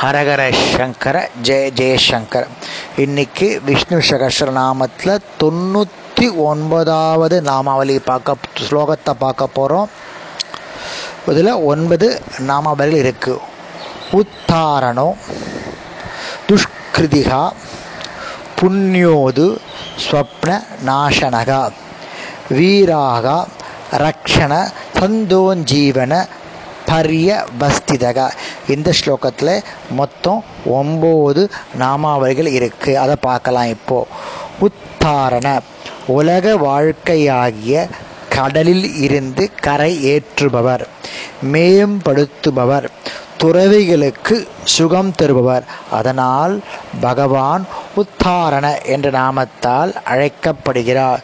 ஹரஹர சங்கர ஜெய ஜெயசங்கர். இன்னைக்கு விஷ்ணு சகஸ்ர நாமத்தில் தொண்ணூற்றி ஒன்பதாவது நாமாவளி பார்க்க ஸ்லோகத்தை பார்க்க போகிறோம் இதில் ஒன்பது நாமாவளிகள் இருக்குது உத்தாரணோ துஷ்கிருதிகா புண்ணியோது ஸ்வப்ன நாசனகா வீராகா ரக்ஷண சந்தோஞ்சீவன பரியவஸ்திதக இந்த ஸ்லோகத்தில் மொத்தம் ஒம்பது நாமாவளிகள் இருக்குது அதை பார்க்கலாம் இப்போது உத்தாரண. உலக வாழ்க்கையாகிய கடலில் இருந்து கரை ஏற்றுபவர். மேம்படுத்துபவர் துறவிகளுக்கு சுகம் தருபவர். அதனால் பகவான் உத்தாரண என்ற நாமத்தால் அழைக்கப்படுகிறார்.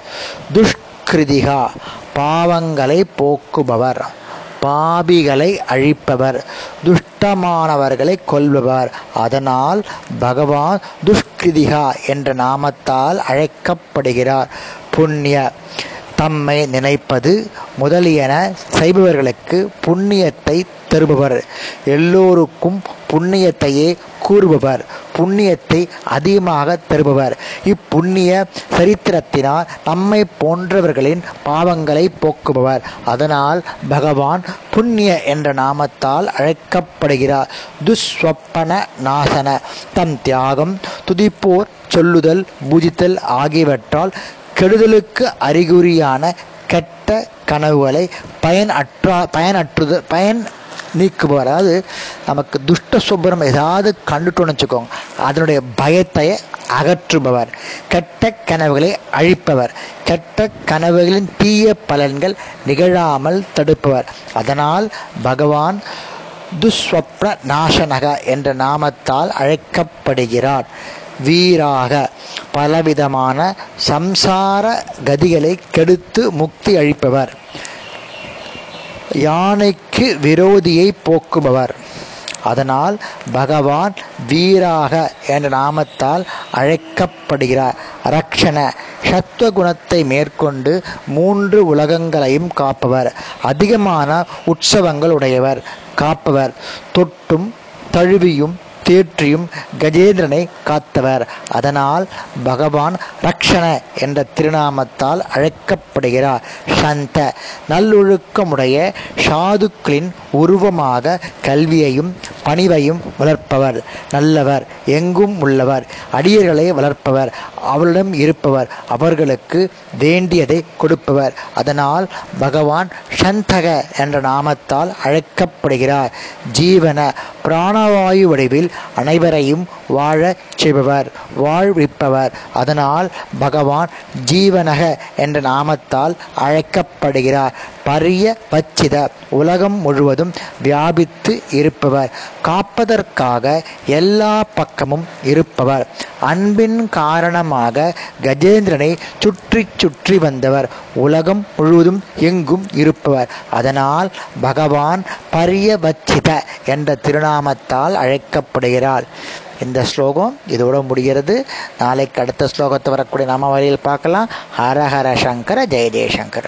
துஷ்கிருதிகா. பாவங்களை போக்குபவர். பாபிகளை அழிப்பவர் துஷ்டமானவர்களை கொல்பவர். அதனால் பகவான் துஷ்கிருதிகா என்ற நாமத்தால் அழைக்கப்படுகிறார். புண்ணிய தம்மை நினைப்பது முதலியன செய்பவர்களுக்கு புண்ணியத்தை தருபவர். எல்லோருக்கும் புண்ணியத்தையே கூறுபவர் புண்ணியத்தை அதிகமாக தருபவர். இப்புண்ணிய சரித்திரத்தினால் நம்மை போன்றவர்களின் பாவங்களை போக்குபவர். அதனால் பகவான் புண்ணிய என்ற நாமத்தால் அழைக்கப்படுகிறார். துஸ்வப்பன நாசன தம் தியாகம் துதிப்போர் சொல்லுதல் பூஜித்தல் ஆகியவற்றால் கெடுதலுக்கு அறிகுறியான கெட்ட கனவுகளை பயனற்றா பயனற்றுது பயன் நீக்குபவர். அதாவது நமக்கு துஷ்ட சுபரம் ஏதாவது கண்டுட்டோன்னு வச்சுக்கோங்க. அதனுடைய பயத்தை அகற்றுபவர். கெட்ட கனவுகளை அழிப்பவர். கெட்ட கனவுகளின் தீய பலன்கள் நிகழாமல் தடுப்பவர். அதனால் பகவான் துஸ்வப்ன நாசனக என்ற நாமத்தால் அழைக்கப்படுகிறார். வீராக பலவிதமான சம்சார கதிகளை கெடுத்து முக்தி அளிப்பவர். யானைக்கு விரோதியை போக்குபவர். அதனால் பகவான் வீராக என்ற நாமத்தால் அழைக்கப்படுகிறார். ரக்ஷண சத்துவகுணத்தை மேற்கொண்டு மூன்று உலகங்களையும் காப்பவர். அதிகமான உற்சவங்கள் உடையவர் காப்பவர். தொட்டும் தழுவியும் தேற்றியும் கஜேந்திரனை காத்தவர். அதனால் பகவான் ரக்ஷண என்ற திருநாமத்தால் அழைக்கப்படுகிறார். சந்த நல்லொழுக்கமுடைய சாதுக்களின் உருவமாக கல்வியையும் பணிவையும் வளர்ப்பவர். நல்லவர் எங்கும் உள்ளவர் அடியர்களை வளர்ப்பவர் அவளிடம் இருப்பவர் அவர்களுக்கு வேண்டியதை கொடுப்பவர். அதனால் பகவான் சந்தக என்ற நாமத்தால் அழைக்கப்படுகிறார். ஜீவன பிராணவாயு வடிவில் அனைவரையும் வாழச் செய்பவர் வாழ்விப்பவர். அதனால் பகவான் ஜீவனக என்ற நாமத்தால் அழைக்கப்படுகிறார். பரிய வச்சித உலகம் முழுவதும் வியாபித்து இருப்பவர். காப்பதற்காக எல்லா பக்கமும் இருப்பவர். அன்பின் காரணமாக கஜேந்திரனை சுற்றி சுற்றி வந்தவர். உலகம் முழுவதும் எங்கும் இருப்பவர். அதனால் பகவான் பரியவச்சித என்ற திருநாமத்தால் அழைக்கப்படுகிறார். இந்த ஸ்லோகம் இதோட முடிகிறது. நாளைக்கு அடுத்த ஸ்லோகத்தை வரக்கூடிய நாம வழியில் பார்க்கலாம். ஹர ஹர சங்கர ஜெய ஜெயசங்கர.